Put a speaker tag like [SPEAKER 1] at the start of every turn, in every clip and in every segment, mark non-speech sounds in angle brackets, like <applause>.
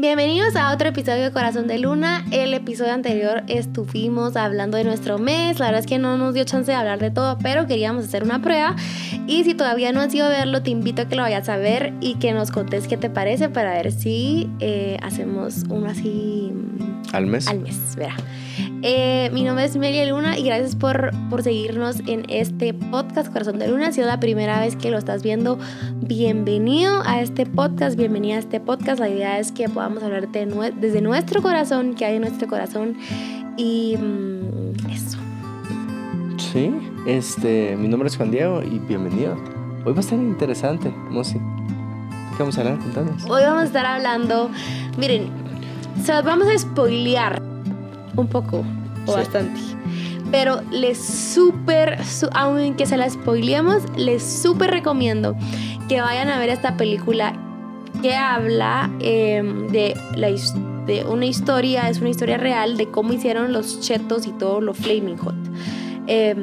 [SPEAKER 1] Bienvenidos a otro episodio de Corazón de Luna. El episodio anterior estuvimos hablando de nuestro mes. La verdad es que no nos dio chance de hablar de todo, pero queríamos hacer una prueba. Y si todavía no has ido a verlo, te invito a que lo vayas a ver y que nos contes qué te parece para ver si eh, hacemos uno así.
[SPEAKER 2] ¿Al mes?
[SPEAKER 1] Al mes, verá. Eh, mi nombre es Melia Luna y gracias por, por seguirnos en este podcast Corazón de Luna. Si es la primera vez que lo estás viendo, bienvenido a este podcast, bienvenida a este podcast. La idea es que podamos hablar de nue- desde nuestro corazón, que hay en nuestro corazón. Y mm, eso.
[SPEAKER 2] Sí, este, mi nombre es Juan Diego y bienvenido. Hoy va a estar interesante, Mosi. ¿Qué vamos a hablar? Contanos.
[SPEAKER 1] Hoy vamos a estar hablando, miren, se los vamos a spoilear un poco o
[SPEAKER 2] Sí.
[SPEAKER 1] bastante. Pero les súper, aunque se la spoileemos, les súper recomiendo que vayan a ver esta película que habla eh, de, la, de una historia, es una historia real de cómo hicieron los chetos y todo lo Flaming Hot. Eh,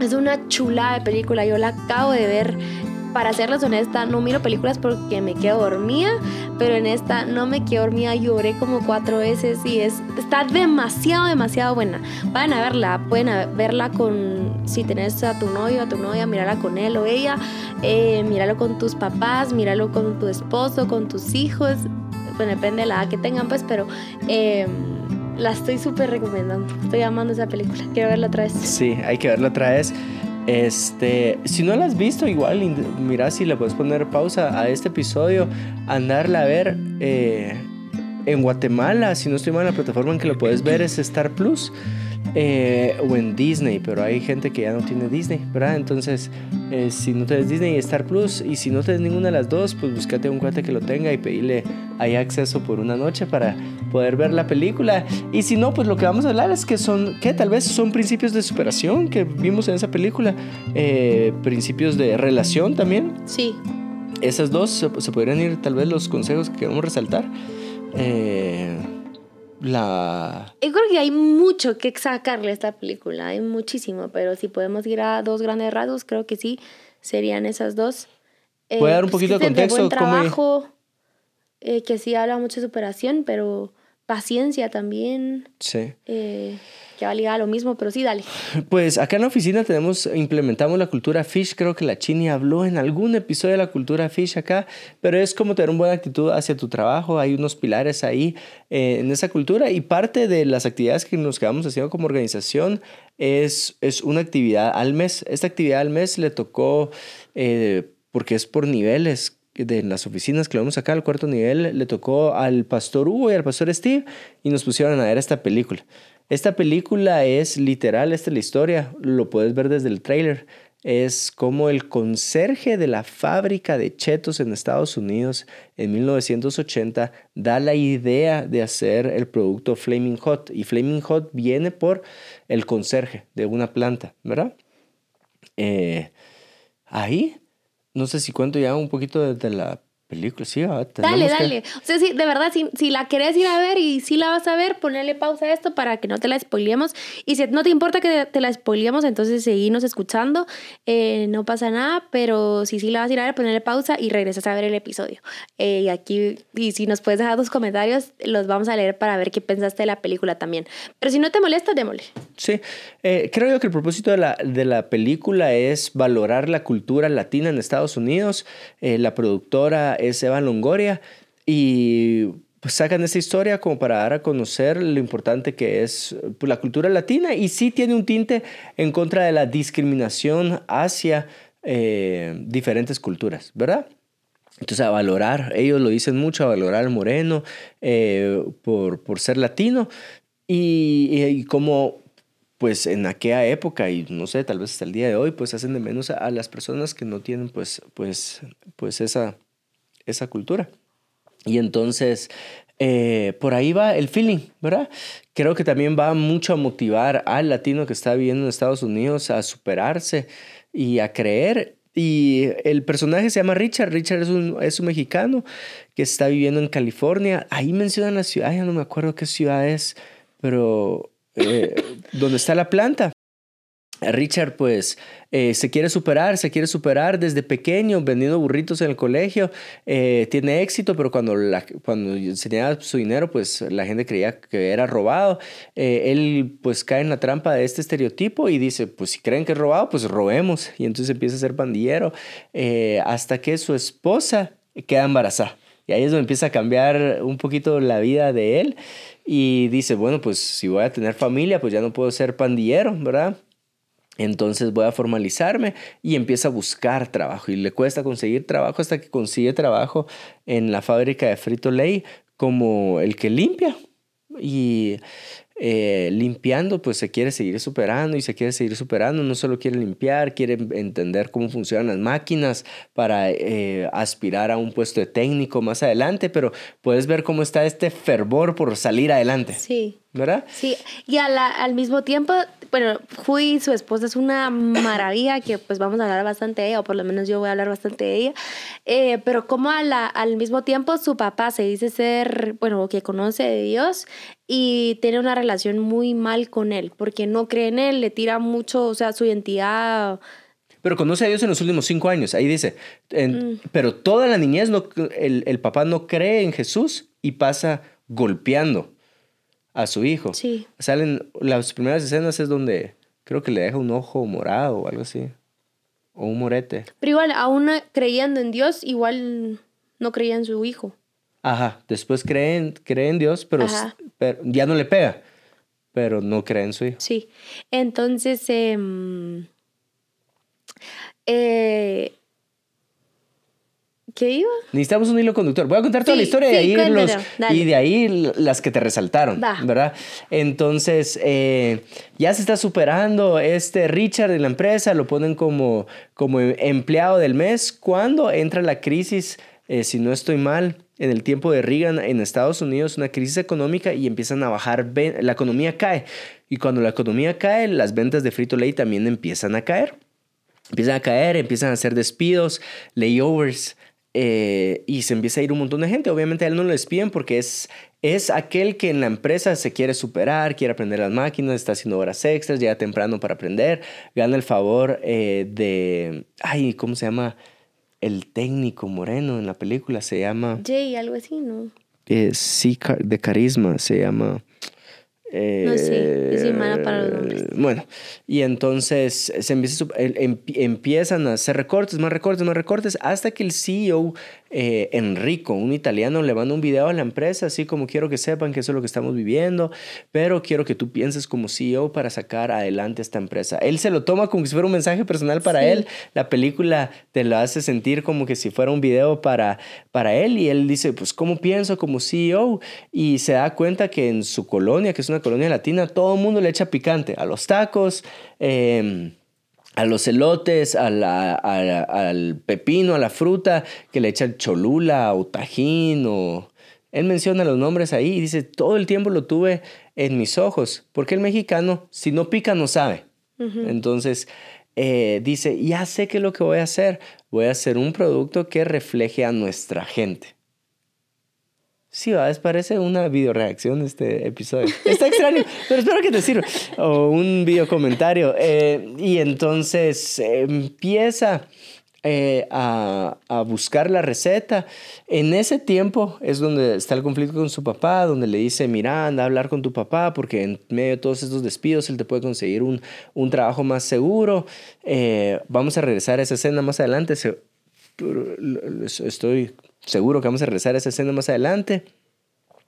[SPEAKER 1] es una chula de película, yo la acabo de ver. Para serles honesta, no miro películas porque me quedo dormida, pero en esta no me quedé dormida, lloré como cuatro veces y es, está demasiado, demasiado buena. Vayan a verla, pueden verla con, si tenés a tu novio, a tu novia, mírala con él o ella, eh, con tus papás, míralo con tu esposo, con tus hijos, bueno, depende de la edad que tengan, pues, pero eh, la estoy súper recomendando. Estoy amando esa película, quiero verla otra vez.
[SPEAKER 2] Sí, hay que verlo otra vez. Este, si no la has visto, igual mira si le puedes poner pausa a este episodio, andarla a ver eh, en Guatemala. Si no estoy mal, la plataforma en que lo puedes ver es Star Plus eh, o en Disney, pero hay gente que ya no tiene Disney, ¿verdad? Entonces, eh, si no tienes Disney y Star Plus, y si no tienes ninguna de las dos, pues búscate un cuate que lo tenga y pedirle ahí acceso por una noche para poder ver la película. Y si no, pues lo que vamos a hablar es que son, que tal vez son principios de superación que vimos en esa película, eh, principios de relación también.
[SPEAKER 1] Sí,
[SPEAKER 2] Esas dos se, se podrían ir tal vez los consejos que queremos resaltar. Eh, la...
[SPEAKER 1] Yo creo que hay mucho que sacarle a esta película, hay muchísimo, pero si podemos ir a dos grandes rasgos, creo que sí, serían esas dos. Eh,
[SPEAKER 2] Voy a dar un poquito
[SPEAKER 1] que
[SPEAKER 2] de
[SPEAKER 1] es buen
[SPEAKER 2] contexto,
[SPEAKER 1] trabajo, eh, que sí habla mucho de superación, pero paciencia también,
[SPEAKER 2] Sí.
[SPEAKER 1] eh, que va ligada a lo mismo, pero sí, dale.
[SPEAKER 2] Pues acá en la oficina tenemos, implementamos la cultura Fish. Creo que la Chini habló en algún episodio de la cultura Fish acá, pero es como tener una buena actitud hacia tu trabajo. Hay unos pilares ahí eh, en esa cultura y parte de las actividades que nos quedamos haciendo como organización es, es una actividad al mes. Esta actividad al mes le tocó, eh, porque es por niveles, de las oficinas que lo vemos acá, al cuarto nivel, le tocó al pastor Hugo y al pastor Steve y nos pusieron a ver esta película. Esta película es literal, esta es la historia, lo puedes ver desde el trailer. Es como el conserje de la fábrica de chetos en Estados Unidos en 1980 da la idea de hacer el producto Flaming Hot. Y Flaming Hot viene por el conserje de una planta, ¿verdad? Eh, ahí, no sé si cuento ya un poquito de, de la película. Sí, ah,
[SPEAKER 1] Dale,
[SPEAKER 2] tenemos que-
[SPEAKER 1] dale. O sea, sí, de verdad, si, si la querés ir a ver y si la vas a ver, ponerle pausa a esto para que no te la spoileemos. Y si no te importa que te la spoileemos, entonces seguimos escuchando. Eh, no pasa nada, pero si sí la vas a ir a ver, ponerle pausa y regresas a ver el episodio. Eh, y aquí, y si nos puedes dejar tus comentarios, los vamos a leer para ver qué pensaste de la película también. Pero si no te molesta, démosle.
[SPEAKER 2] Sí, eh, creo yo que el propósito de la, de la película es valorar la cultura latina en Estados Unidos. Eh, la productora es Eva Longoria y pues, sacan esta historia como para dar a conocer lo importante que es pues, la cultura latina y sí tiene un tinte en contra de la discriminación hacia eh, diferentes culturas, ¿verdad? Entonces, a valorar, ellos lo dicen mucho, a valorar al moreno eh, por, por ser latino y, y, y como pues en aquella época y no sé, tal vez hasta el día de hoy, pues hacen de menos a, las personas que no tienen pues, pues, pues esa, esa cultura. Y entonces, eh, por ahí va el feeling, ¿verdad? Creo que también va mucho a motivar al latino que está viviendo en Estados Unidos a superarse y a creer. Y el personaje se llama Richard. Richard es un, es un mexicano que está viviendo en California. Ahí mencionan la ciudad, ya no me acuerdo qué ciudad es, pero eh, donde está la planta. Richard pues eh, se quiere superar, se quiere superar desde pequeño vendiendo burritos en el colegio, eh, tiene éxito, pero cuando, la, cuando enseñaba su dinero pues la gente creía que era robado. Eh, él pues cae en la trampa de este estereotipo y dice pues si creen que es robado pues robemos y entonces empieza a ser pandillero hasta que su esposa queda embarazada. Y ahí es donde empieza a cambiar un poquito la vida de él y dice, bueno, pues si voy a tener familia, pues ya no puedo ser pandillero, ¿verdad? Entonces voy a formalizarme y empieza a buscar trabajo y le cuesta conseguir trabajo hasta que consigue trabajo en la fábrica de Frito Lay como el que limpia. Y eh, limpiando, pues se quiere seguir superando y se quiere seguir superando. No solo quiere limpiar, quiere entender cómo funcionan las máquinas para eh, aspirar a un puesto de técnico más adelante, pero puedes ver cómo está este fervor por salir adelante.
[SPEAKER 1] Sí.
[SPEAKER 2] ¿Verdad?
[SPEAKER 1] Sí, y al mismo tiempo, bueno, Fui, su esposa, es una maravilla que pues vamos a hablar bastante de ella, o por lo menos yo voy a hablar bastante de ella, eh, pero como a la, al mismo tiempo su papá se dice ser, bueno, que conoce de Dios y tiene una relación muy mal con él, porque no cree en él, le tira mucho, o sea, su identidad
[SPEAKER 2] pero conoce a Dios en los últimos cinco años. Ahí dice, mm. pero toda la niñez no, el, el, papá no cree en Jesús y pasa golpeando a su hijo.
[SPEAKER 1] Sí.
[SPEAKER 2] Salen las primeras escenas es donde creo que le deja un ojo morado o algo así. O un morete.
[SPEAKER 1] Pero igual, aún creyendo en Dios, igual no creía en su hijo.
[SPEAKER 2] Ajá, después cree en, Dios, pero, ya no le pega, pero no cree en su hijo.
[SPEAKER 1] Sí, entonces, eh, eh, ¿Qué iba?
[SPEAKER 2] Necesitamos un hilo conductor. Voy a contar toda la historia y, de ahí las que te resaltaron, ¿verdad? Entonces, eh, ya se está superando este Richard en la empresa, lo ponen como, como empleado del mes. ¿Cuándo entra la crisis, eh, si no estoy mal, en el tiempo de Reagan en Estados Unidos, una crisis económica y empiezan a bajar, la economía cae. Y cuando la economía cae, las ventas de Frito Lay también empiezan a caer. Empiezan a caer, empiezan a hacer despidos, layovers, eh, y se empieza a ir un montón de gente. Obviamente a él no lo despiden porque es, es aquel que en la empresa se quiere superar, quiere aprender las máquinas, está haciendo horas extras, llega temprano para aprender, gana el favor eh, de, ay, ¿cómo se llama? El técnico moreno en la película se llama...
[SPEAKER 1] Jay, algo así, ¿no?
[SPEAKER 2] Eh, sí, de carisma, se llama
[SPEAKER 1] no sé, es mala para los nombres.
[SPEAKER 2] Bueno, y entonces se empieza, em, empiezan a hacer recortes, más recortes, más recortes, hasta que el CEO eh, Enrico, un italiano, le manda un video a la empresa, así como quiero que sepan que eso es lo que estamos viviendo, pero quiero que tú pienses como CEO para sacar adelante esta empresa. Él se lo toma como si fuera un mensaje personal para él. La película te lo hace sentir como que si fuera un video para, para él y él dice, pues, ¿cómo pienso como CEO? Y se da cuenta que en su colonia, que es una colonia latina, todo el mundo le echa picante a los tacos. Eh, a los elotes, al pepino, a la fruta, que le echa cholula o tajín o... Él menciona los nombres ahí y dice, todo el tiempo lo tuve en mis ojos, porque el mexicano, si no pica, no sabe. Entonces, eh, dice, ya sé qué es lo que voy a hacer. Voy a hacer un producto que refleje a nuestra gente. Sí, parece una video reacción este episodio. Está extraño, <laughs> pero espero que te sirva. O un video comentario. Eh, y entonces empieza eh, a, a, buscar la receta. En ese tiempo es donde está el conflicto con su papá, donde le dice, mira, anda a hablar con tu papá, porque en medio de todos estos despidos él te puede conseguir un, un trabajo más seguro. Eh, vamos a regresar a esa escena más adelante. Estoy seguro que vamos a regresar a esa escena más adelante.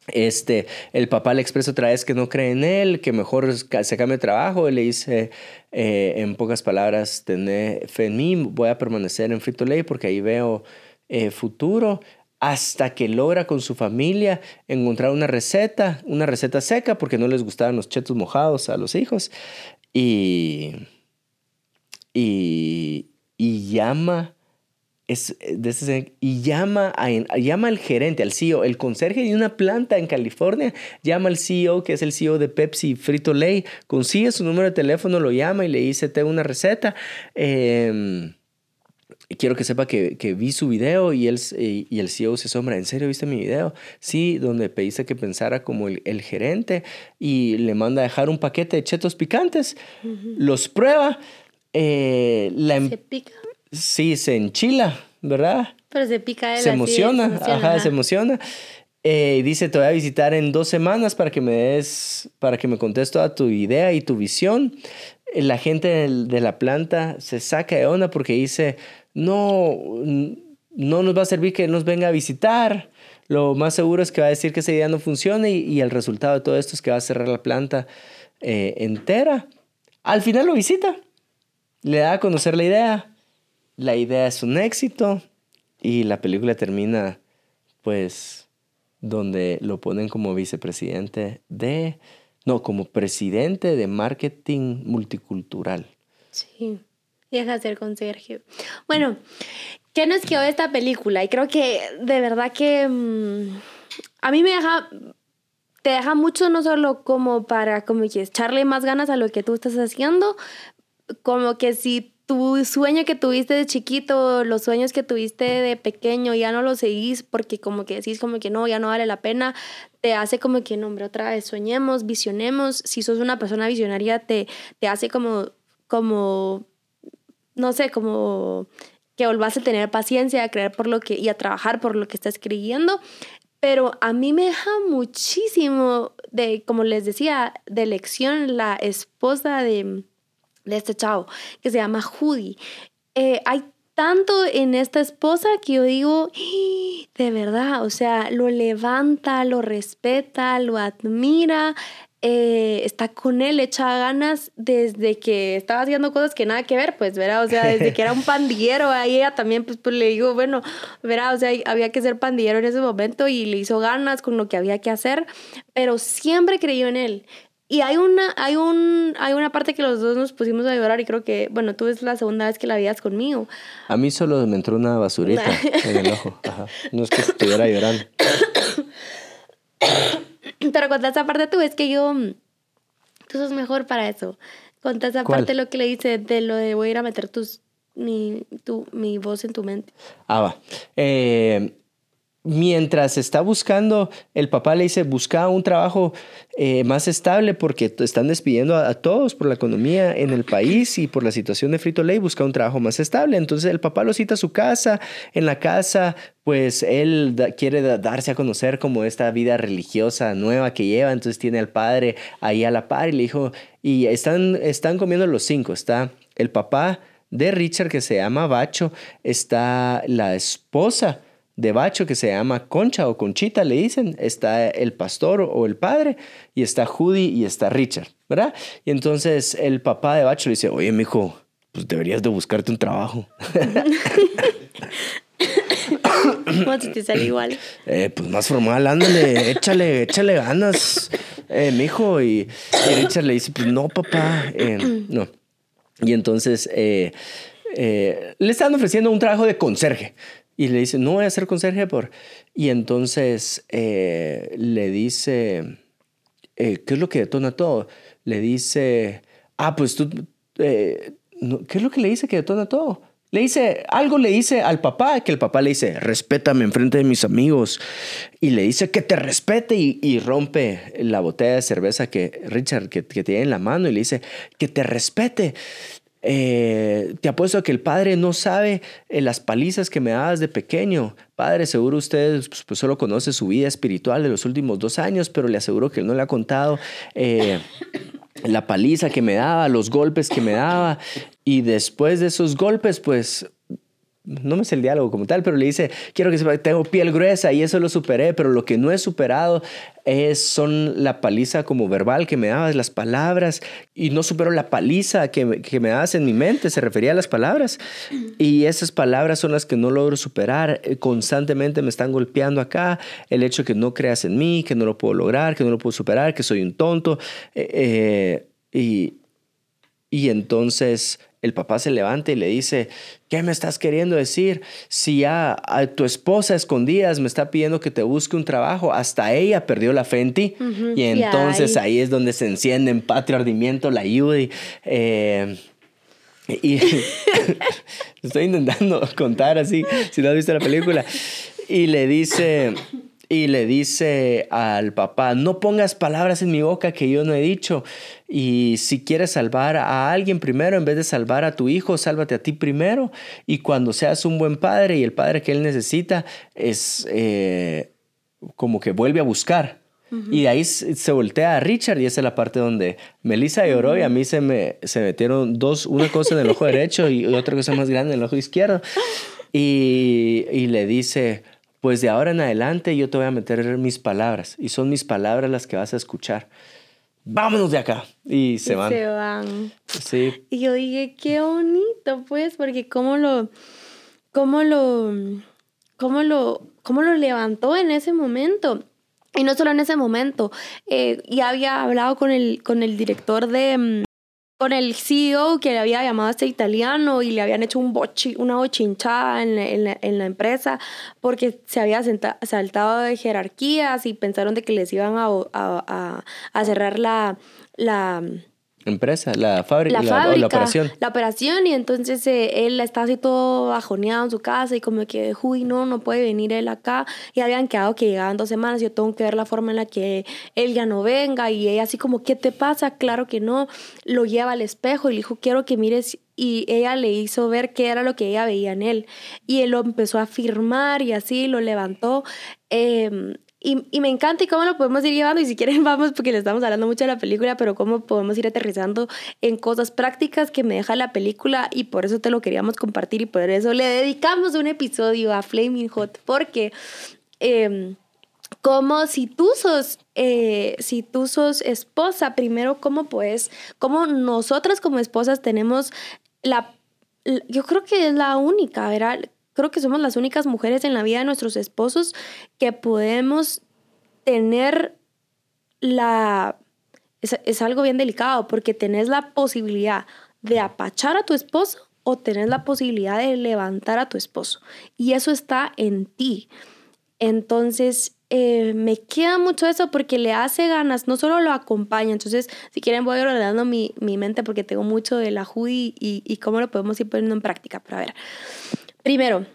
[SPEAKER 2] Este, el papá le expresa otra vez que no cree en él, que mejor se cambie de trabajo. Él le dice, eh, en pocas palabras, tener fe en mí, voy a permanecer en Frito Lay porque ahí veo eh, futuro. Hasta que logra con su familia encontrar una receta, una receta seca, porque no les gustaban los chetos mojados a los hijos. Y, y, y llama es de y llama, a, llama al gerente, al CEO, el conserje de una planta en California, llama al CEO, que es el CEO de Pepsi Frito Lay, consigue su número de teléfono, lo llama y le dice, tengo una receta. Em, quiero que sepa que, que vi su video y, él, y el CEO se asombra, ¿en serio viste mi video? Sí, donde pediste que pensara como el, el gerente y le manda a dejar un paquete de chetos picantes, los prueba, eh, la, em
[SPEAKER 1] Se pica.
[SPEAKER 2] Sí, se enchila, ¿verdad?
[SPEAKER 1] Pero se pica él
[SPEAKER 2] se
[SPEAKER 1] así,
[SPEAKER 2] emociona,
[SPEAKER 1] se emociona,
[SPEAKER 2] ajá,
[SPEAKER 1] ajá.
[SPEAKER 2] se emociona. Eh, y dice, te voy a visitar en dos semanas para que me des, para que me contes toda tu idea y tu visión. La gente de la planta se saca de onda porque dice, no, no nos va a servir que nos venga a visitar. Lo más seguro es que va a decir que esa idea no funciona y, y el resultado de todo esto es que va a cerrar la planta eh, entera. Al final lo visita, le da a conocer la idea. La idea es un éxito y la película termina, pues, donde lo ponen como vicepresidente de, no, como presidente de marketing multicultural.
[SPEAKER 1] Sí, deja de ser conserje. Bueno, ¿qué nos quedó de esta película? Y creo que de verdad que mm, a mí me deja, te deja mucho no solo como para como que echarle más ganas a lo que tú estás haciendo, como que si tu sueño que tuviste de chiquito, los sueños que tuviste de pequeño, ya no los seguís porque como que decís como que no, ya no vale la pena, te hace como que, hombre, otra vez soñemos, visionemos. Si sos una persona visionaria, te, te hace como, como, no sé, como que volvás a tener paciencia, a creer por lo que, y a trabajar por lo que estás creyendo. Pero a mí me deja muchísimo de, como les decía, de lección la esposa de, de este chavo, que se llama Judy. Eh, hay tanto en esta esposa que yo digo, "Ah, de verdad, o sea, lo levanta, lo respeta, lo admira, eh, está con él, echa ganas desde que estaba haciendo cosas que nada que ver, pues, ¿verdad? O sea, desde que era un <laughs> pandillero, ahí ella también, pues, pues le digo, bueno, ¿verdad? O sea, había que ser pandillero en ese momento y le hizo ganas con lo que había que hacer, pero siempre creyó en él. Y hay una, hay, un, hay una parte que los dos nos pusimos a llorar y creo que, bueno, tú es la segunda vez que la veías conmigo.
[SPEAKER 2] A mí solo me entró una basurita <laughs> en el ojo. Ajá. No es que estuviera llorando. <coughs>
[SPEAKER 1] Pero conta esa parte tú, es que yo, tú sos mejor para eso. Conta esa
[SPEAKER 2] ¿Cuál?
[SPEAKER 1] parte lo que le dice de lo de voy a ir a meter tus, mi, tu, mi voz en tu mente.
[SPEAKER 2] Ah, va. Eh, mientras está buscando, el papá le dice, busca un trabajo eh, más estable porque están despidiendo a, todos por la economía en el país y por la situación de Frito Lay, busca un trabajo más estable. Entonces el papá lo cita a su casa, en la casa, pues él quiere da- darse a conocer como esta vida religiosa nueva que lleva, entonces tiene al padre ahí a la par y le dijo, y están, están comiendo los cinco, está el papá de Richard que se llama Bacho, está la esposa de Bacho que se llama Concha o Conchita, le dicen, está el pastor o el padre, y está Judy y está Richard, ¿verdad? Y entonces el papá de Bacho le dice, oye, mijo, pues deberías de buscarte un trabajo. <laughs>
[SPEAKER 1] Como si te sale igual.
[SPEAKER 2] Eh, pues más formal, ándale, échale, échale ganas, eh, mijo. Y, y Richard le dice, pues no, papá, eh, no. Y entonces eh, eh, le están ofreciendo un trabajo de conserje. Y le dice, no voy a ser conserje por... Y entonces eh, le dice, eh, ¿qué es lo que detona todo? Le dice, ah, pues tú, eh, ¿qué es lo que le dice que detona todo? Le dice, algo le dice al papá, que el papá le dice, respétame en frente de mis amigos. Y le dice que te respete y, rompe la botella de cerveza que Richard que tiene en la mano y le dice, que te respete. Eh, te apuesto a que el padre no sabe eh, las palizas que me dabas de pequeño. Padre, seguro usted pues, pues, solo conoce su vida espiritual de los últimos dos años, pero le aseguro que él no le ha contado eh, la paliza que me daba, los golpes que me daba. Y después de esos golpes, pues no me sé el diálogo como tal, pero le dice, quiero que sepa tengo piel gruesa y eso lo superé, pero lo que no he superado es, son la paliza como verbal que me dabas, las palabras, y no supero la paliza que, que me dabas en mi mente, se refería a las palabras, y esas palabras son las que no logro superar, Eh, constantemente me están golpeando acá, el hecho que no creas en mí, que no lo puedo lograr, que no lo puedo superar, que soy un tonto, eh, eh, y, y entonces el papá se levanta y le dice, ¿qué me estás queriendo decir? Si ya a tu esposa a escondidas me está pidiendo que te busque un trabajo, hasta ella perdió la fe en ti.
[SPEAKER 1] Ujú,
[SPEAKER 2] Y
[SPEAKER 1] y
[SPEAKER 2] entonces
[SPEAKER 1] ahí-
[SPEAKER 2] ahí es donde se enciende en patrio ardimiento la Judy. Eh, Y <laughs> estoy intentando contar así, si no has visto la película. Y le dice, y le dice al papá, no pongas palabras en mi boca que yo no he dicho. Y si quieres salvar a alguien primero, en vez de salvar a tu hijo, sálvate a ti primero. Y cuando seas un buen padre y el padre que él necesita es eh, como que vuelve a buscar. Y de ahí se voltea a Richard y esa es la parte donde Melissa lloró y a mí se me se metieron dos, una cosa en el ojo derecho y otra cosa más grande en el ojo izquierdo. Y, y le dice, pues de ahora en adelante yo te voy a meter mis palabras y son mis palabras las que vas a escuchar. Vámonos de acá. Y se van.
[SPEAKER 1] Se van.
[SPEAKER 2] Sí.
[SPEAKER 1] Y yo dije, qué bonito, pues, porque cómo lo, cómo lo, cómo lo, cómo lo levantó en ese momento. Y no solo en ese momento, eh, ya había hablado con el, con el director de, mm, con el CEO que le había llamado a este italiano y le habían hecho un bochi, una bochinchada en la, en, la, en la empresa porque se había saltado de jerarquías y pensaron de que les iban a, a, a cerrar la, la
[SPEAKER 2] empresa, la fábrica, la, la, operación.
[SPEAKER 1] La operación, y entonces eh, él está así todo bajoneado en su casa y como que, uy, no, no puede venir él acá. Y habían quedado que llegaban dos semanas, yo tengo que ver la forma en la que él ya no venga. Y ella así como, ¿qué te pasa? Claro que no. Lo lleva al espejo y le dijo, quiero que mires. Y ella le hizo ver qué era lo que ella veía en él. Y él lo empezó a afirmar y así lo levantó. Eh, y, y, me encanta y cómo lo podemos ir llevando. Y si quieren, <laughs> vamos, porque le estamos hablando mucho de la película, pero cómo podemos ir aterrizando en cosas prácticas que me deja la película. Y por eso te lo queríamos compartir. Y por eso le dedicamos un episodio a Flaming Hot. Porque. Eh, como si tú sos, eh, si tú sos esposa, primero, ¿cómo puedes, cómo nosotras como esposas tenemos la, yo creo que es la única, ¿verdad? Creo que somos las únicas mujeres en la vida de nuestros esposos que podemos tener la... Es, algo bien delicado porque tenés la posibilidad de apachar a tu esposo o tenés la posibilidad de levantar a tu esposo. Y eso está en ti. Entonces, eh, me queda mucho eso porque le hace ganas, no solo lo acompaña. Entonces, si quieren, voy ordenando mi, mi mente porque tengo mucho de la Judy y, y cómo lo podemos ir poniendo en práctica. Pero a ver, Primero,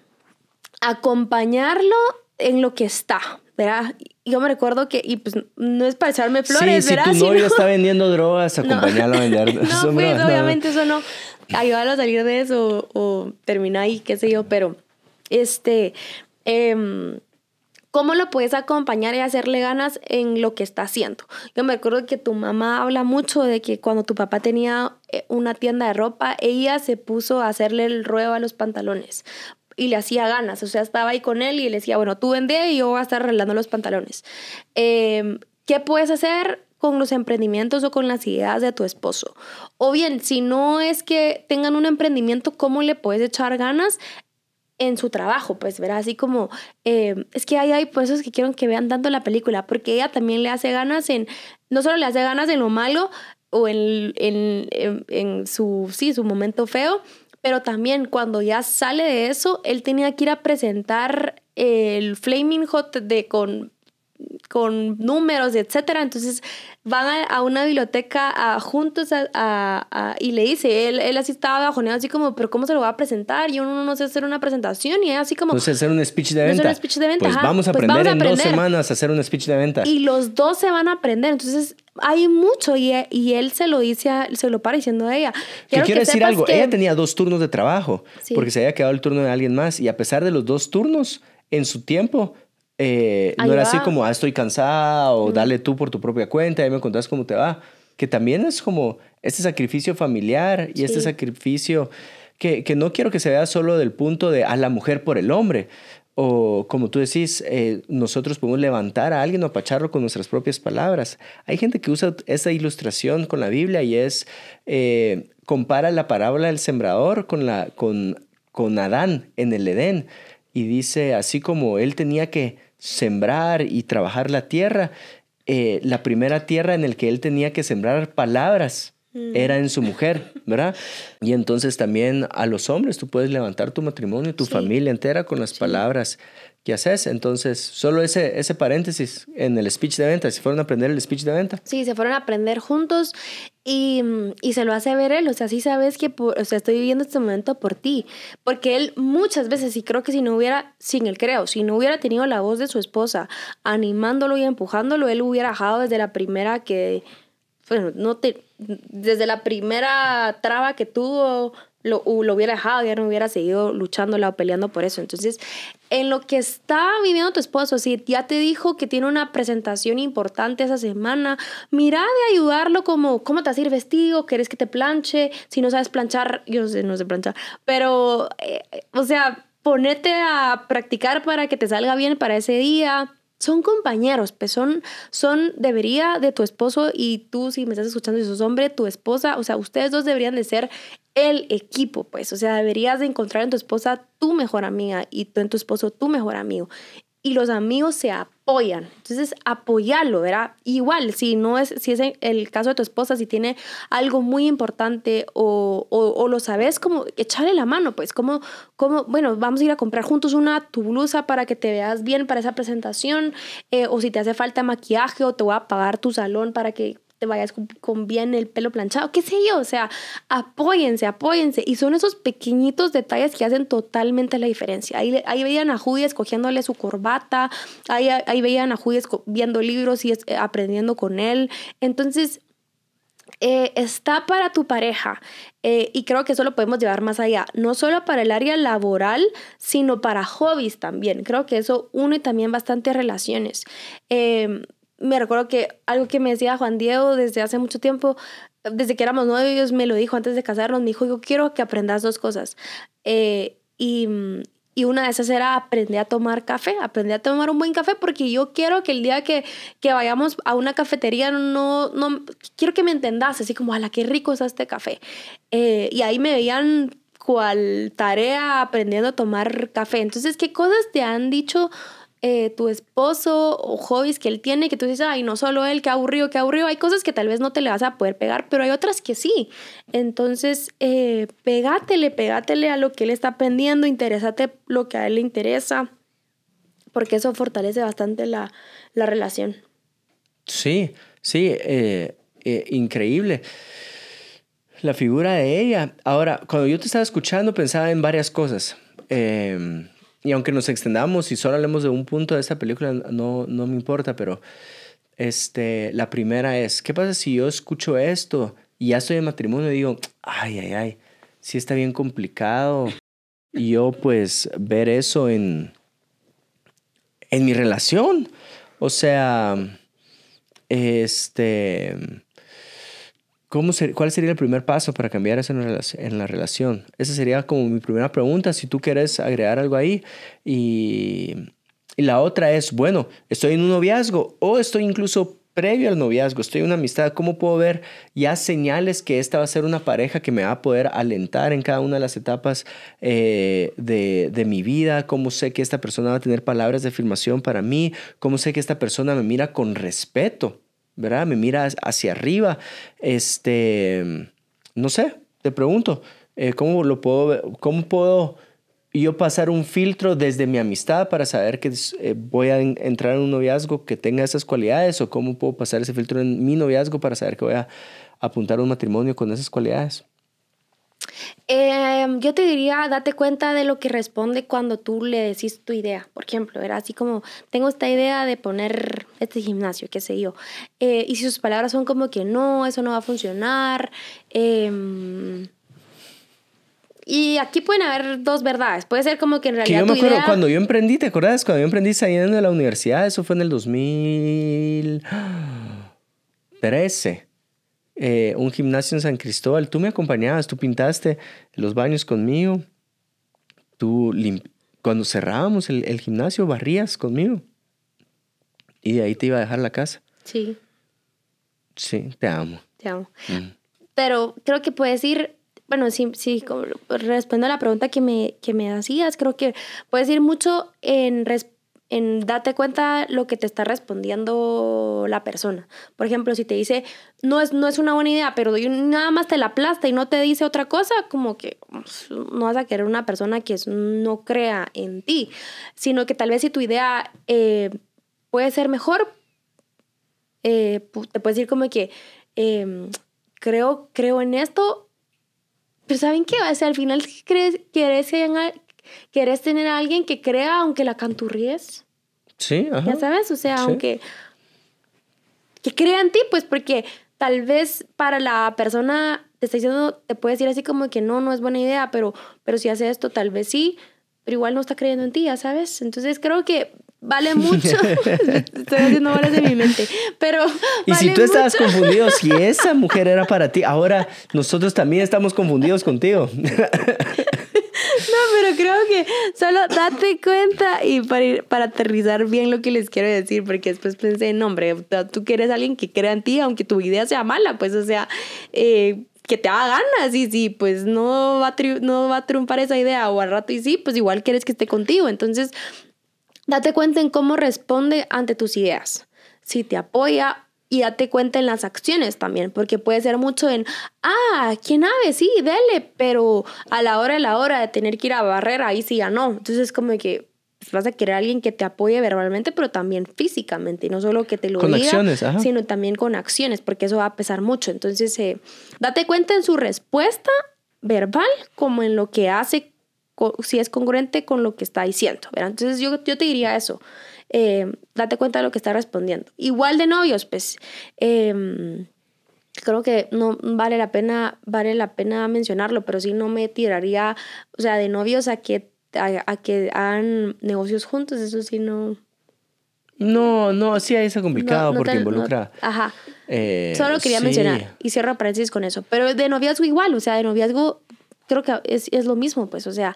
[SPEAKER 1] acompañarlo en lo que está, ¿verdad? Yo me recuerdo que, y pues no es para echarme flores,
[SPEAKER 2] sí,
[SPEAKER 1] ¿verdad?
[SPEAKER 2] Si tu <laughs> novio está vendiendo drogas, acompañarlo a vender. <laughs>
[SPEAKER 1] no, pues obviamente eso no. Ayudarlo a salir de eso o, terminar ahí, qué sé yo, pero este. Eh, ¿Cómo lo puedes acompañar y hacerle ganas en lo que está haciendo? Yo me acuerdo que tu mamá habla mucho de que cuando tu papá tenía eh, una tienda de ropa, ella se puso a hacerle el ruedo a los pantalones y le hacía ganas. O sea, estaba ahí con él y le decía, bueno, tú vende y yo voy a estar arreglando los pantalones. Em, ¿Qué puedes hacer? con los emprendimientos o con las ideas de tu esposo. O bien, si no es que tengan un emprendimiento, ¿cómo le puedes echar ganas en su trabajo, pues, verá, así como, eh, es que hay, hay pues que quiero que vean tanto la película, porque ella también le hace ganas en, no solo le hace ganas en lo malo o en, en, en, su, sí, su momento feo, pero también cuando ya sale de eso, él tenía que ir a presentar el Flaming Hot de con con números, etcétera. Entonces van a, una biblioteca juntos a, y le dice, él, él así estaba bajoneado, así como, pero ¿cómo se lo va a presentar? Yo no, no sé hacer una presentación y así como...
[SPEAKER 2] No sé hacer un speech de venta. Pues vamos a pues aprender en dos semanas a hacer un speech de venta.
[SPEAKER 1] Y los dos se van a aprender. Entonces hay mucho y, y él se lo dice, se lo para diciendo a ella.
[SPEAKER 2] Quiero, quiero decir algo, ella tenía dos turnos de trabajo porque se había quedado el turno de alguien más y a pesar de los dos turnos, en su tiempo eh, no era así como, ah, estoy cansada o dale tú por tu propia cuenta y me contás cómo te va. Que también es como este sacrificio familiar y este sacrificio que, que, no quiero que se vea solo del punto de a la mujer por el hombre. O como tú decís, eh, nosotros podemos levantar a alguien o apacharlo con nuestras propias palabras. Hay gente que usa esa ilustración con la Biblia y es, eh, compara la parábola del sembrador con, la, con, con Adán en el Edén. Y dice, así como él tenía que sembrar y trabajar la tierra, eh, la primera tierra en el que él tenía que sembrar palabras mm. era en su mujer, ¿verdad? Y entonces también a los hombres tú puedes levantar tu matrimonio, tu familia entera con las palabras que haces. Entonces, solo ese, ese paréntesis en el speech de venta, si fueron a aprender el speech de venta.
[SPEAKER 1] Sí, se fueron a aprender juntos Y, y, se lo hace ver él, o sea, sí sabes que, o sea, estoy viviendo este momento por ti, porque él muchas veces, y creo que si no hubiera, sin él creo, si no hubiera tenido la voz de su esposa animándolo y empujándolo, él hubiera bajado desde la primera que, bueno, no te, desde la primera traba que tuvo, lo, lo, hubiera dejado, ya no hubiera seguido luchando o peleando por eso. Entonces, en lo que está viviendo tu esposo, si ya te dijo que tiene una presentación importante esa semana, mira de ayudarlo como, ¿cómo te vas vestido? ¿Quieres que te planche? Si no sabes planchar, yo no sé, no sé planchar, pero, eh, o sea, ponete a practicar para que te salga bien para ese día son compañeros, pues son, son, debería de tu esposo y tú si me estás escuchando y sos hombre, tu esposa, o sea, ustedes dos deberían de ser el equipo, pues, o sea, deberías de encontrar en tu esposa tu mejor amiga y tú en tu esposo tu mejor amigo y los amigos se apoyan. Entonces, apoyarlo, ¿verdad? Igual, si no es, si es el caso de tu esposa, si tiene algo muy importante o, o, lo sabes, como echarle la mano, pues, como, como, bueno, vamos a ir a comprar juntos una tu blusa para que te veas bien para esa presentación, eh, o si te hace falta maquillaje o te voy a pagar tu salón para que te vayas con, bien el pelo planchado, qué sé yo, o sea, apóyense, apóyense. Y son esos pequeñitos detalles que hacen totalmente la diferencia. Ahí, ahí veían a Judy escogiéndole su corbata, ahí, ahí veían a Judy viendo libros y eh, aprendiendo con él. Entonces, eh, está para tu pareja eh, y creo que eso lo podemos llevar más allá, no solo para el área laboral, sino para hobbies también. Creo que eso une también bastante relaciones. Eh, me recuerdo que algo que me decía Juan Diego desde hace mucho tiempo, desde que éramos novios, me lo dijo antes de casarnos, me dijo, yo quiero que aprendas dos cosas. Eh, y, y, una de esas era aprender a tomar café, aprender a tomar un buen café, porque yo quiero que el día que, que vayamos a una cafetería, no, no, quiero que me entendas, así como, ala, qué rico es este café. Eh, y ahí me veían cual tarea aprendiendo a tomar café. Entonces, ¿qué cosas te han dicho eh, tu esposo o hobbies que él tiene, que tú dices, ay, no solo él, qué aburrido, qué aburrido. Hay cosas que tal vez no te le vas a poder pegar, pero hay otras que sí. Entonces, eh, pegátele, pegátele a lo que él está aprendiendo, interésate lo que a él le interesa, porque eso fortalece bastante la, la relación.
[SPEAKER 2] Sí, sí, eh, increíble la figura de ella. Ahora, cuando yo te estaba escuchando, pensaba en varias cosas. Eh, y aunque nos extendamos y solo hablemos de un punto de esta película, no, no me importa, pero este, la primera es, ¿qué pasa si yo escucho esto y ya estoy en matrimonio y digo, ay, ay, ay, sí está bien complicado? Y yo pues ver eso en, en mi relación. O sea, este ¿Cómo ¿Cuál sería el primer paso para cambiar eso en la, relación? Esa sería como mi primera pregunta, si tú quieres agregar algo ahí. Y, y la otra es, bueno, estoy en un noviazgo o estoy incluso previo al noviazgo, estoy en una amistad, ¿cómo puedo ver ya señales que esta va a ser una pareja que me va a poder alentar en cada una de las etapas eh, de, de, mi vida? ¿Cómo sé que esta persona va a tener palabras de afirmación para mí? ¿Cómo sé que esta persona me mira con respeto? ¿Verdad? Me mira hacia arriba. Este, no sé, te pregunto, eh, ¿cómo lo puedo, cómo puedo yo pasar un filtro desde mi amistad para saber que eh, voy a entrar en un noviazgo que tenga esas cualidades o cómo puedo pasar ese filtro en mi noviazgo para saber que voy a apuntar un matrimonio con esas cualidades?
[SPEAKER 1] Em, yo te diría, date cuenta de lo que responde cuando tú le decís tu idea. Por ejemplo, era así como, tengo esta idea de poner este gimnasio, qué sé yo. Eh, y si sus palabras son como que no, eso no va a funcionar. Em, y aquí pueden haber dos verdades. Puede ser como que en realidad.
[SPEAKER 2] Que yo me acuerdo, cuando yo emprendí, ¿te acuerdas? Cuando yo emprendí saliendo de la universidad, eso fue en el 2013 eh, un gimnasio en San Cristóbal. Tú me acompañabas, tú pintaste los baños conmigo. Tú, cuando cerrábamos el, gimnasio, barrías conmigo. Y de ahí te iba a dejar la casa.
[SPEAKER 1] Sí.
[SPEAKER 2] Sí, te amo.
[SPEAKER 1] Te amo. Mm. Pero creo que puedes ir, bueno, sí, sí, respondo a la pregunta que me, que me hacías, creo que puedes ir mucho en en date cuenta lo que te está respondiendo la persona. Por ejemplo, si te dice, no es, no es una buena idea, pero nada más te la aplasta y no te dice otra cosa, como que pues, no vas a querer una persona que no crea en ti, sino que tal vez si tu idea eh, puede ser mejor, eh, te puedes decir como que... Em, creo, creo en esto, pero ¿saben qué? O sea, al final querés, querés, querés tener a alguien que crea aunque la canturríes.
[SPEAKER 2] Sí, ajá.
[SPEAKER 1] Ya sabes, o sea, aunque que crea en ti, pues porque tal vez para la persona te está diciendo, te puede decir así como que no, no es buena idea, pero, pero si hace esto, tal vez sí, pero igual no está creyendo en ti, ya sabes. Entonces creo que vale <laughs> mucho. <laughs> Estoy haciendo bolas de mi mente. Pero.
[SPEAKER 2] Y si tú estabas confundido, si <laughs> esa mujer era para ti, ahora nosotros también estamos confundidos contigo.
[SPEAKER 1] Pero creo que solo date cuenta y para, para aterrizar bien lo que les quiero decir, porque después pensé, no, hombre, tú quieres alguien que crea en ti, aunque tu idea sea mala, pues, o sea, eh, que te haga ganas y si pues no va, a no va a triunfar esa idea o al rato y sí, pues igual quieres que esté contigo. Entonces, date cuenta en cómo responde ante tus ideas. Si te apoya y date cuenta en las acciones también, porque puede ser mucho en, ah, ¿quién sabe? Sí, dele, pero a la hora de la hora de tener que ir a barrer, ahí sí ya no. Entonces, como que pues, vas a querer a alguien que te apoye verbalmente, pero también físicamente, y no solo que te lo diga, sino también con acciones, porque eso va a pesar mucho. Entonces, eh, date cuenta en su respuesta verbal como en lo que hace, si es congruente con lo que está diciendo. Entonces, yo, yo te diría eso. Eh, date cuenta de lo que está respondiendo. Igual de novios, pues em, creo que no vale la pena, vale la pena mencionarlo, pero sí no me tiraría, o sea, de novios a que a, que hagan negocios juntos, eso sí no.
[SPEAKER 2] No, no, sí es complicado porque involucra.
[SPEAKER 1] ajá. Eh, Solo quería mencionar y cierro paréntesis con eso. Pero de noviazgo igual, o sea, de noviazgo creo que es, es lo mismo, pues, o sea,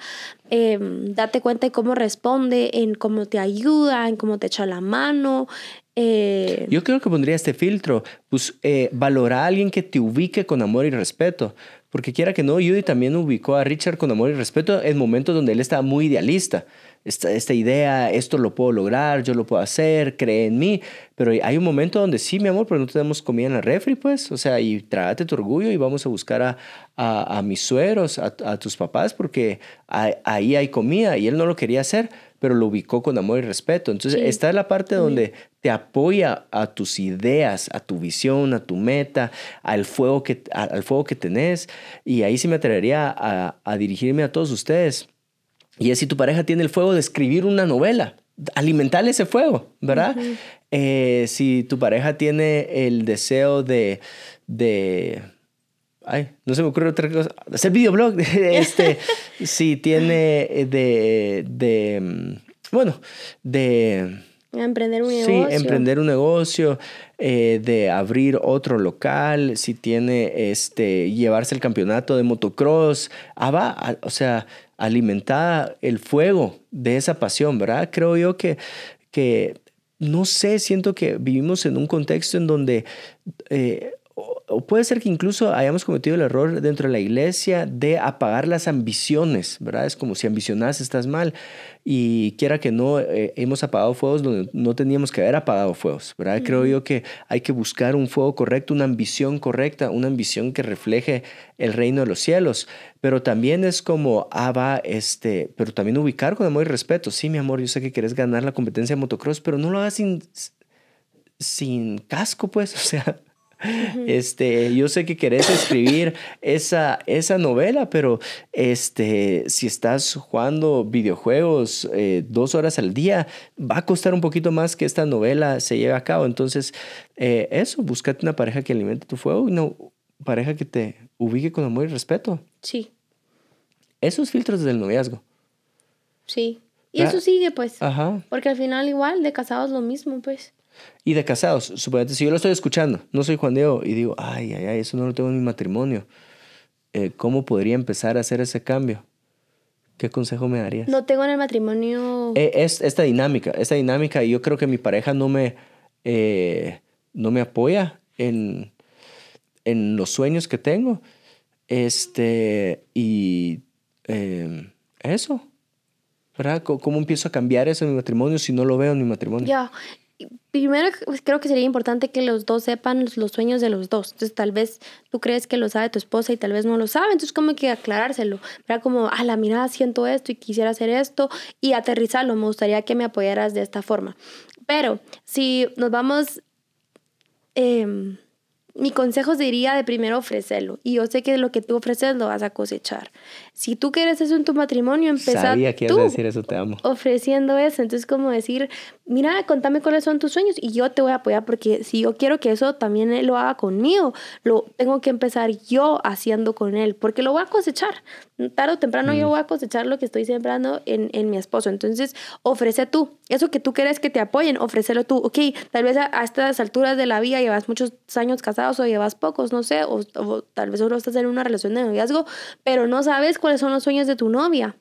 [SPEAKER 1] em, date cuenta de cómo responde, en cómo te ayuda, en cómo te echa la mano. Eh.
[SPEAKER 2] Yo creo que pondría este filtro, pues, eh, valorar a alguien que te ubique con amor y respeto. Porque quiera que no, Judy también ubicó a Richard con amor y respeto en momentos donde él estaba muy idealista. Esta, esta, idea, esto lo puedo lograr, yo lo puedo hacer, cree en mí. Pero hay un momento donde sí, mi amor, pero no tenemos comida en la refri, pues. O sea, y trágate tu orgullo y vamos a buscar a, a, a mis sueros, a, a, tus papás, porque ahí hay comida. Y él no lo quería hacer, pero lo ubicó con amor y respeto. Entonces, esta es la parte donde te apoya a tus ideas, a tu visión, a tu meta, al fuego que, al fuego que tenés. Y ahí sí me atrevería a dirigirme a todos ustedes. Y es si tu pareja tiene el fuego de escribir una novela, alimentar ese fuego, ¿verdad? Eh, si tu pareja tiene el deseo de, de ay, no se me ocurre otra cosa, hacer videoblog, <laughs> este, <laughs> si tiene de, de, bueno, de...
[SPEAKER 1] Emprender un negocio.
[SPEAKER 2] Sí, emprender un negocio, eh, de abrir otro local, si tiene, este, llevarse el campeonato de motocross, ah, va, o sea, alimentar el fuego de esa pasión, ¿verdad? Creo yo que, que no sé, siento que vivimos en un contexto en donde eh, o puede ser que incluso hayamos cometido el error dentro de la iglesia de apagar las ambiciones, ¿verdad? Es como si ambicionas estás mal y quiera que no, eh, hemos apagado fuegos donde no teníamos que haber apagado fuegos, ¿verdad? Creo yo que hay que buscar un fuego correcto, una ambición correcta, una ambición que refleje el reino de los cielos, pero también es como, ah, va, este, pero también ubicar con amor y respeto. Sí, mi amor, yo sé que quieres ganar la competencia de motocross, pero no lo hagas sin, sin casco, pues, <laughs> o sea este, yo sé que querés escribir esa, esa novela, pero este, si estás jugando videojuegos eh, dos horas al día, va a costar un poquito más que esta novela se lleve a cabo. Entonces, eh, eso, búscate una pareja que alimente tu fuego y una pareja que te ubique con amor y respeto.
[SPEAKER 1] Sí.
[SPEAKER 2] Esos filtros del noviazgo.
[SPEAKER 1] Sí. Y eso sigue, pues. Ajá. Porque al final igual, de casados lo mismo, pues.
[SPEAKER 2] Y de casados, suponete, si yo lo estoy escuchando, no soy Juan Diego, y digo, ay, ay, ay, eso no lo tengo en mi matrimonio, eh, ¿cómo podría empezar a hacer ese cambio? ¿Qué consejo me darías?
[SPEAKER 1] No tengo en el matrimonio...
[SPEAKER 2] Eh, es esta dinámica, esta dinámica, y yo creo que mi pareja no me, eh, no me apoya en, en los sueños que tengo. Este, y eso, ¿verdad? ¿Cómo empiezo a cambiar eso en mi matrimonio si no lo veo en mi matrimonio?
[SPEAKER 1] Ya, primero pues, creo que sería importante que los dos sepan los sueños de los dos. Entonces, tal vez tú crees que lo sabe tu esposa y tal vez no lo sabe. Entonces, como que aclarárselo. Era como, ah, la mirada siento esto y quisiera hacer esto y aterrizarlo. Me gustaría que me apoyaras de esta forma. Pero si nos vamos, em, mi consejo sería de primero ofrecerlo. Y yo sé que lo que tú ofreces lo vas a cosechar. Si tú quieres eso en tu matrimonio, empezar tú
[SPEAKER 2] a decir eso, te amo.
[SPEAKER 1] ofreciendo eso. Entonces, como decir, mira, contame cuáles son tus sueños y yo te voy a apoyar porque si yo quiero que eso también él lo haga conmigo, lo tengo que empezar yo haciendo con él, porque lo voy a cosechar. Tarde o temprano yo voy a cosechar lo que estoy sembrando en, en mi esposo. Entonces, ofrece tú. Eso que tú quieres que te apoyen, ofrécelo tú. Ok, tal vez a, a estas alturas de la vida llevas muchos años casados o llevas pocos, no sé, o, o tal vez solo estás en una relación de noviazgo, pero no sabes cuáles son los sueños de tu novia.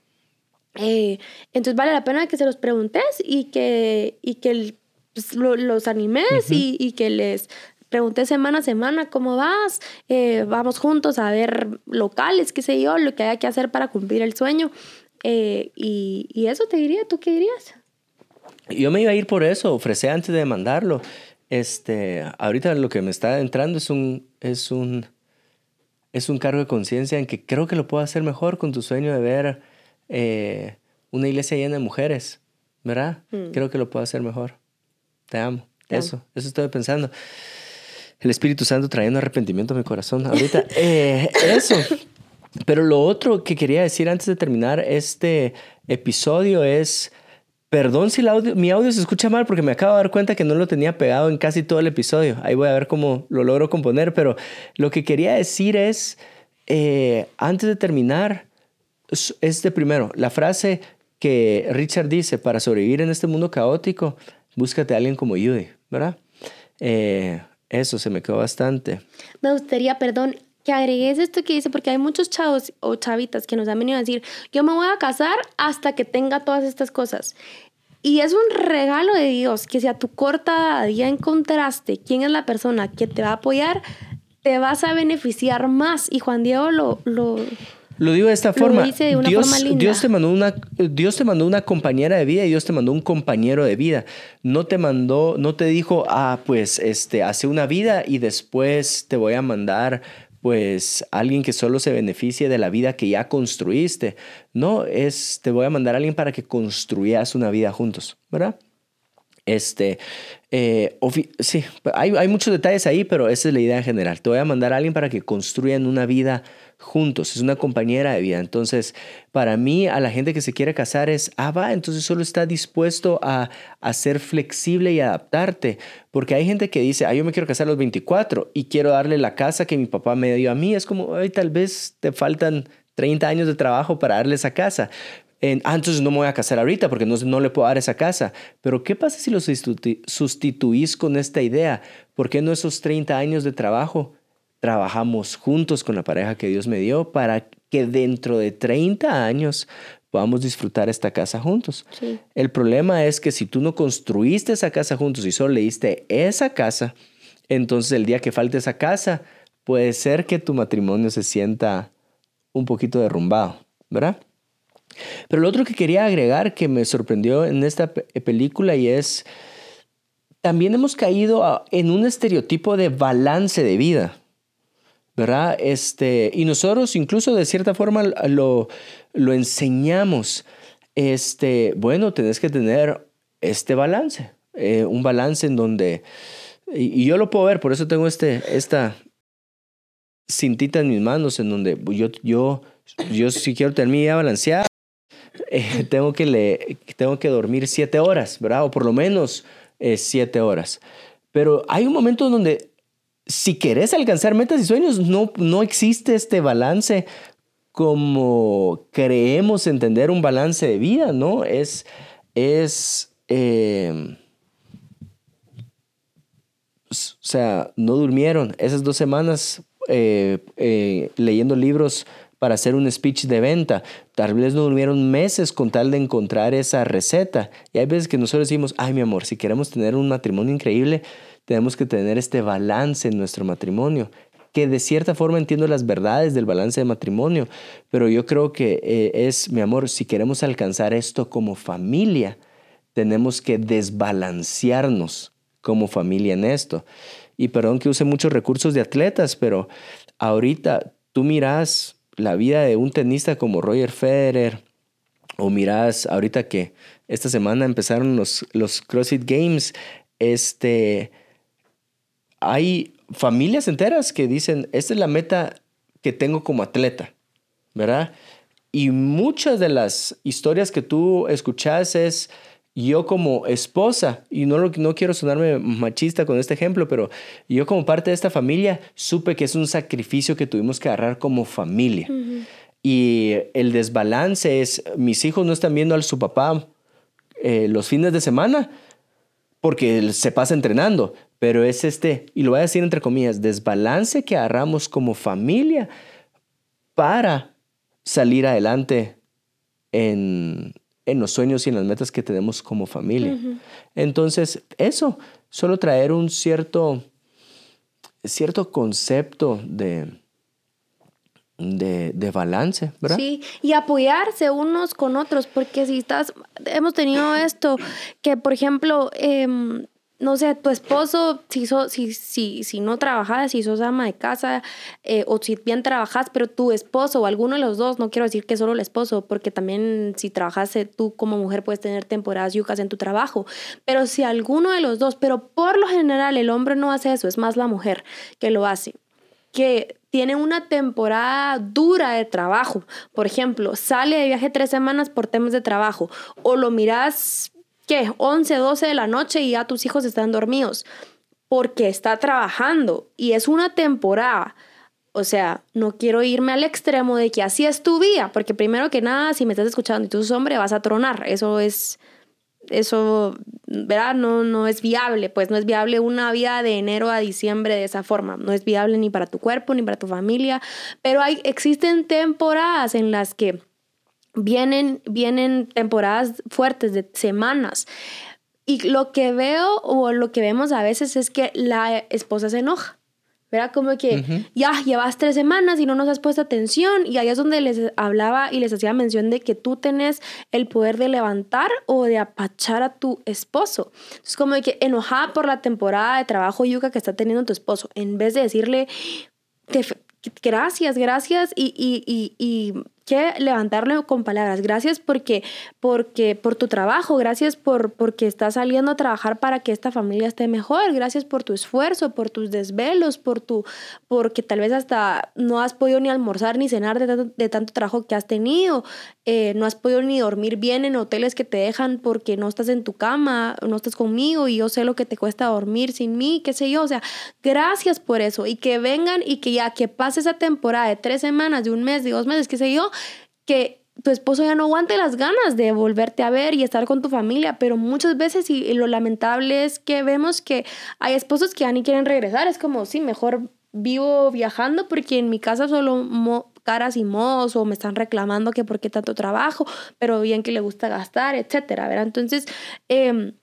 [SPEAKER 1] Eh, entonces vale la pena que se los preguntes y que, y que pues, lo- los animes y, y que les preguntes semana a semana cómo vas, Eh, vamos juntos a ver locales, qué sé yo, lo que haya que hacer para cumplir el sueño. Eh, y, y eso te diría, ¿tú qué dirías?
[SPEAKER 2] Yo me iba a ir por eso, ofrecí antes de mandarlo. Este, ahorita lo que me está entrando es un, es un, es un cargo de conciencia en que creo que lo puedo hacer mejor con tu sueño de ver eh, una iglesia llena de mujeres, ¿verdad?
[SPEAKER 1] Mm.
[SPEAKER 2] Creo que lo puedo hacer mejor. Te amo.
[SPEAKER 1] Te amo.
[SPEAKER 2] eso, eso estoy pensando. El Espíritu Santo trayendo arrepentimiento a mi corazón ahorita. <laughs> Eh, eso. Pero lo otro que quería decir antes de terminar este episodio es, perdón si el audio- mi audio se escucha mal porque me acabo de dar cuenta que no lo tenía pegado en casi todo el episodio. Ahí voy a ver cómo lo logro componer, pero lo que quería decir es, eh, antes de terminar, es es de primero, la frase que Richard dice, para sobrevivir en este mundo caótico, búscate a alguien como Judy, ¿verdad? Eh, eso se me quedó bastante.
[SPEAKER 1] Me gustaría, perdón, que agregues esto que dice, porque hay muchos chavos o chavitas que nos han venido a decir, yo me voy a casar hasta que tenga todas estas cosas. Y es un regalo de Dios que si a tu corta edad ya encontraste quién es la persona que te va a apoyar, te vas a beneficiar más. Y Juan Diego lo... lo
[SPEAKER 2] Lo digo de esta
[SPEAKER 1] Lo
[SPEAKER 2] forma.
[SPEAKER 1] dice de una
[SPEAKER 2] Dios,
[SPEAKER 1] forma linda.
[SPEAKER 2] Dios te mandó una, Dios te mandó una compañera de vida y Dios te mandó un compañero de vida. No te mandó, no te dijo, ah, pues, este, hace una vida y después te voy a mandar, pues, alguien que solo se beneficie de la vida que ya construiste. No, es, te voy a mandar a alguien para que construyas una vida juntos, ¿verdad? Este, eh, sí, hay, hay muchos detalles ahí, pero esa es la idea en general. Te voy a mandar a alguien para que construyan una vida juntos. Es una compañera de vida. Entonces, para mí, a la gente que se quiere casar es, ah, va, entonces solo está dispuesto a, a ser flexible y adaptarte. Porque hay gente que dice, ah, yo me quiero casar a los 24 y quiero darle la casa que mi papá me dio a mí. Es como, ay, tal vez te faltan 30 años de trabajo para darle esa casa. En, ah, entonces no me voy a casar ahorita porque no, no le puedo dar esa casa. Pero ¿qué pasa si lo sustitu- sustituís con esta idea? ¿Por qué no esos 30 años de trabajo trabajamos juntos con la pareja que Dios me dio para que dentro de 30 años podamos disfrutar esta casa juntos?
[SPEAKER 1] Sí.
[SPEAKER 2] El problema es que si tú no construiste esa casa juntos y solo le diste esa casa, entonces el día que falte esa casa, puede ser que tu matrimonio se sienta un poquito derrumbado, ¿verdad? Pero lo otro que quería agregar que me sorprendió en esta pe- película y es, también hemos caído en un estereotipo de balance de vida, ¿verdad? Este, y nosotros incluso de cierta forma lo, lo enseñamos. Este, bueno, tenés que tener este balance, eh, un balance en donde, y, y yo lo puedo ver, por eso tengo este, esta cintita en mis manos en donde yo, yo, yo si quiero tener mi vida balanceada, eh, <laughs> tengo, que le, tengo que dormir siete horas, ¿verdad? O por lo menos eh, siete horas. Pero hay un momento donde si querés alcanzar metas y sueños, no, no existe este balance como creemos entender un balance de vida, ¿no? Es, es, eh, o sea, no durmieron esas dos semanas eh, eh, leyendo libros para hacer un speech de venta. Tal vez no durmieron meses con tal de encontrar esa receta. Y hay veces que nosotros decimos, ay mi amor, si queremos tener un matrimonio increíble, tenemos que tener este balance en nuestro matrimonio. Que de cierta forma entiendo las verdades del balance de matrimonio, pero yo creo que eh, es, mi amor, si queremos alcanzar esto como familia, tenemos que desbalancearnos como familia en esto. Y perdón que use muchos recursos de atletas, pero ahorita tú miras la vida de un tenista como Roger Federer, o miras ahorita que esta semana empezaron los, los CrossFit Games, este, hay familias enteras que dicen, esta es la meta que tengo como atleta, ¿verdad? Y muchas de las historias que tú escuchas es yo como esposa, y no, no quiero sonarme machista con este ejemplo, pero yo como parte de esta familia supe que es un sacrificio que tuvimos que agarrar como familia. Y el desbalance es, mis hijos no están viendo a su papá eh, los fines de semana porque se pasa entrenando, pero es este, y lo voy a decir entre comillas, desbalance que agarramos como familia para salir adelante en, en los sueños y en las metas que tenemos como familia. Entonces, eso, solo traer un cierto, cierto concepto de, de, de, balance, ¿verdad?
[SPEAKER 1] Sí, y apoyarse unos con otros, porque si estás, hemos tenido esto, que por ejemplo, eh, no sé, tu esposo, si, si, si, si no trabajas, si sos ama de casa, eh, o si bien trabajas, pero tu esposo o alguno de los dos, no quiero decir que solo el esposo, porque también si trabajas tú como mujer puedes tener temporadas yucas en tu trabajo, pero si alguno de los dos, pero por lo general el hombre no hace eso, es más la mujer que lo hace, que tiene una temporada dura de trabajo, por ejemplo, sale de viaje tres semanas por temas de trabajo, o lo miras ¿qué? 11, 12 de la noche y ya tus hijos están dormidos porque está trabajando y es una temporada. O sea, no quiero irme al extremo de que así es tu vida, porque primero que nada, si me estás escuchando y tú sos hombre, vas a tronar. Eso es, eso, ¿verdad? No, no es viable, pues no es viable una vida de enero a diciembre de esa forma. No es viable ni para tu cuerpo, ni para tu familia, pero hay, existen temporadas en las que vienen, vienen temporadas fuertes de semanas. Y lo que veo o lo que vemos a veces es que la esposa se enoja. ¿Verdad? Como que ya llevas tres semanas y no nos has puesto atención. Y ahí es donde les hablaba y les hacía mención de que tú tenés el poder de levantar o de apachar a tu esposo. Es como que enojada por la temporada de trabajo yuca que está teniendo tu esposo. En vez de decirle, gracias, gracias y, y, y, y que levantarlo con palabras. Gracias porque, porque, por tu trabajo, gracias por, porque estás saliendo a trabajar para que esta familia esté mejor, gracias por tu esfuerzo, por tus desvelos, por tu, porque tal vez hasta no has podido ni almorzar ni cenar de tanto, trabajo que has tenido, eh, no has podido ni dormir bien en hoteles que te dejan porque no estás en tu cama, no estás conmigo y yo sé lo que te cuesta dormir sin mí, qué sé yo, o sea, gracias por eso y que vengan y que ya que pase esa temporada de tres semanas, de un mes, de dos meses, qué sé yo, que tu esposo ya no aguante las ganas de volverte a ver y estar con tu familia, pero muchas veces y, lo lamentable es que vemos que hay esposos que ya ni quieren regresar, es como, sí, mejor vivo viajando porque en mi casa solo caras y modos o me están reclamando que por qué tanto trabajo, pero bien que le gusta gastar, etcétera, ¿verdad? Entonces, eh,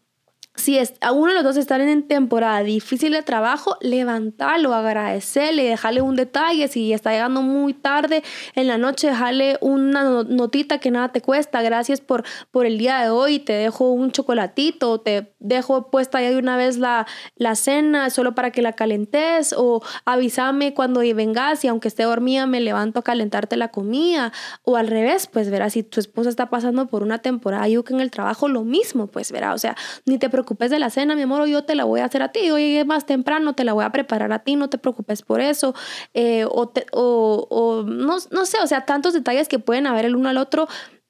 [SPEAKER 1] si es, a uno de los dos están en temporada difícil de trabajo, levantarlo, agradecerle, dejarle un detalle. Si está llegando muy tarde en la noche, dejarle una notita que nada te cuesta. Gracias por, por el día de hoy. Te dejo un chocolatito, te dejo puesta ya de una vez la, la cena solo para que la calentes. O avísame cuando vengas y aunque esté dormida, me levanto a calentarte la comida. O al revés, pues verás, si tu esposa está pasando por una temporada que en el trabajo, lo mismo, pues verá. O sea, ni te preocupes preocupes de la cena, mi amor, o yo te la voy a hacer a ti, o llegué más temprano, te la voy a preparar a ti, no te preocupes por eso, eh, o, o, no, no, sé, o sea, tantos detalles que pueden haber el uno al otro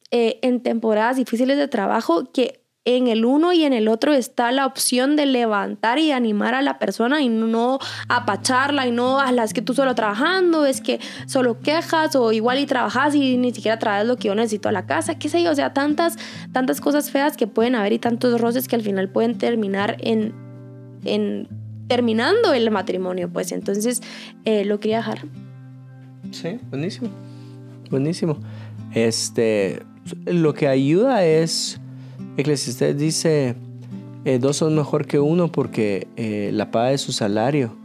[SPEAKER 1] eh, en temporadas difíciles de trabajo que en el uno y en el otro está la opción de levantar y animar a la persona y no apacharla y no a las que tú solo trabajando, es que solo quejas o igual y trabajas y ni siquiera traes lo que yo necesito a la casa, qué sé yo, o sea, tantas, tantas cosas feas que pueden haber y tantos roces que al final pueden terminar en, en terminando el matrimonio, pues entonces eh, lo quería dejar.
[SPEAKER 2] Sí, buenísimo, buenísimo. Este, lo que ayuda es Eclesiastés dice, eh, dos son mejor que uno porque eh, la paga de su salario,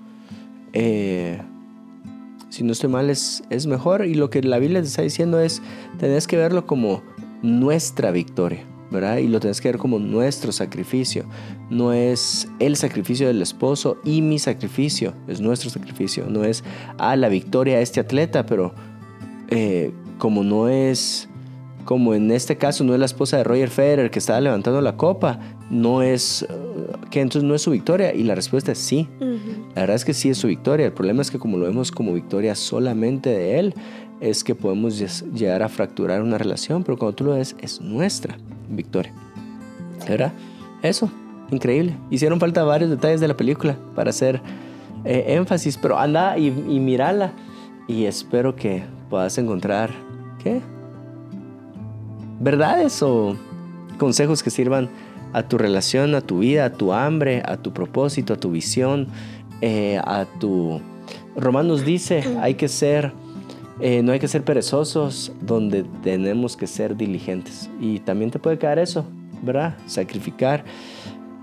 [SPEAKER 2] eh, si no estoy mal, es, es mejor. Y lo que la Biblia te está diciendo es, tenés que verlo como nuestra victoria. ¿verdad? Y lo tenés que ver como nuestro sacrificio. No es el sacrificio del esposo y mi sacrificio, es nuestro sacrificio. No es, a ah, la victoria de este atleta, pero como no es como en este caso no es la esposa de Roger Federer que estaba levantando la copa, no es, que entonces no es su victoria. Y la respuesta es sí. La verdad es que sí es su victoria. El problema es que como lo vemos como victoria solamente de Él, es que podemos llegar a fracturar una relación, pero cuando tú lo ves, es nuestra victoria. ¿Verdad? Eso, increíble. Hicieron falta varios detalles de la película para hacer eh, énfasis, pero anda y, y mírala. Y espero que puedas encontrar, ¿qué? Verdades o consejos que sirvan a tu relación, a tu vida, a tu hambre, a tu propósito, a tu visión, eh, a tu... Romanos dice, hay que ser, eh, no hay que ser perezosos, donde tenemos que ser diligentes. Y también te puede caer eso, ¿verdad? Sacrificar.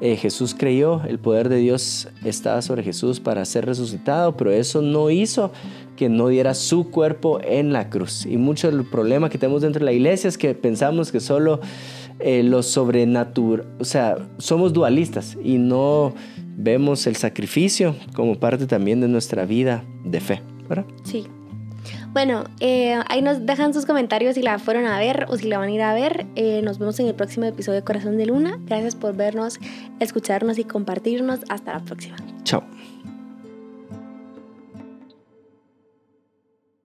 [SPEAKER 2] Eh, Jesús creyó, el poder de Dios estaba sobre Jesús para ser resucitado, pero eso no hizo que no diera su cuerpo en la cruz. Y mucho del problema que tenemos dentro de la iglesia es que pensamos que solo eh, lo sobrenatural, o sea, somos dualistas y no vemos el sacrificio como parte también de nuestra vida de fe, ¿verdad?
[SPEAKER 1] Sí. Bueno, eh, ahí nos dejan sus comentarios si la fueron a ver o si la van a ir a ver. Eh, nos vemos en el próximo episodio de Corazón de Luna. Gracias por vernos, escucharnos y compartirnos. Hasta la próxima.
[SPEAKER 2] Chao.